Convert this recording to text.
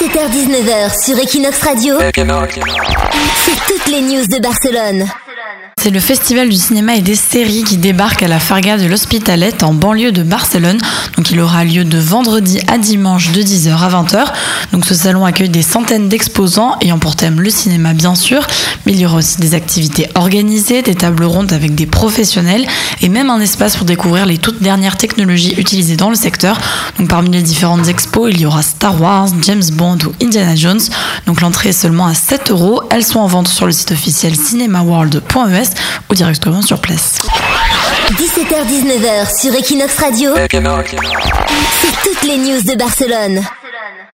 17h-19h sur Equinox Radio, c'est toutes les news de Barcelone. C'est le festival du cinéma et des séries qui débarque à la Farga de l'Hospitalet en banlieue de Barcelone. Donc il aura lieu de vendredi à dimanche de 10h à 20h. Donc ce salon accueille des centaines d'exposants ayant pour thème le cinéma bien sûr, mais il y aura aussi des activités organisées, des tables rondes avec des professionnels et même un espace pour découvrir les toutes dernières technologies utilisées dans le secteur. Donc parmi les différentes expos, il y aura Star Wars, James Bond ou Indiana Jones. Donc l'entrée est seulement à 7 euros. Elles sont en vente sur le site officiel cinemaworld.es ou directement sur place. 17h-19h sur Equinox Radio, c'est toutes les news de Barcelone.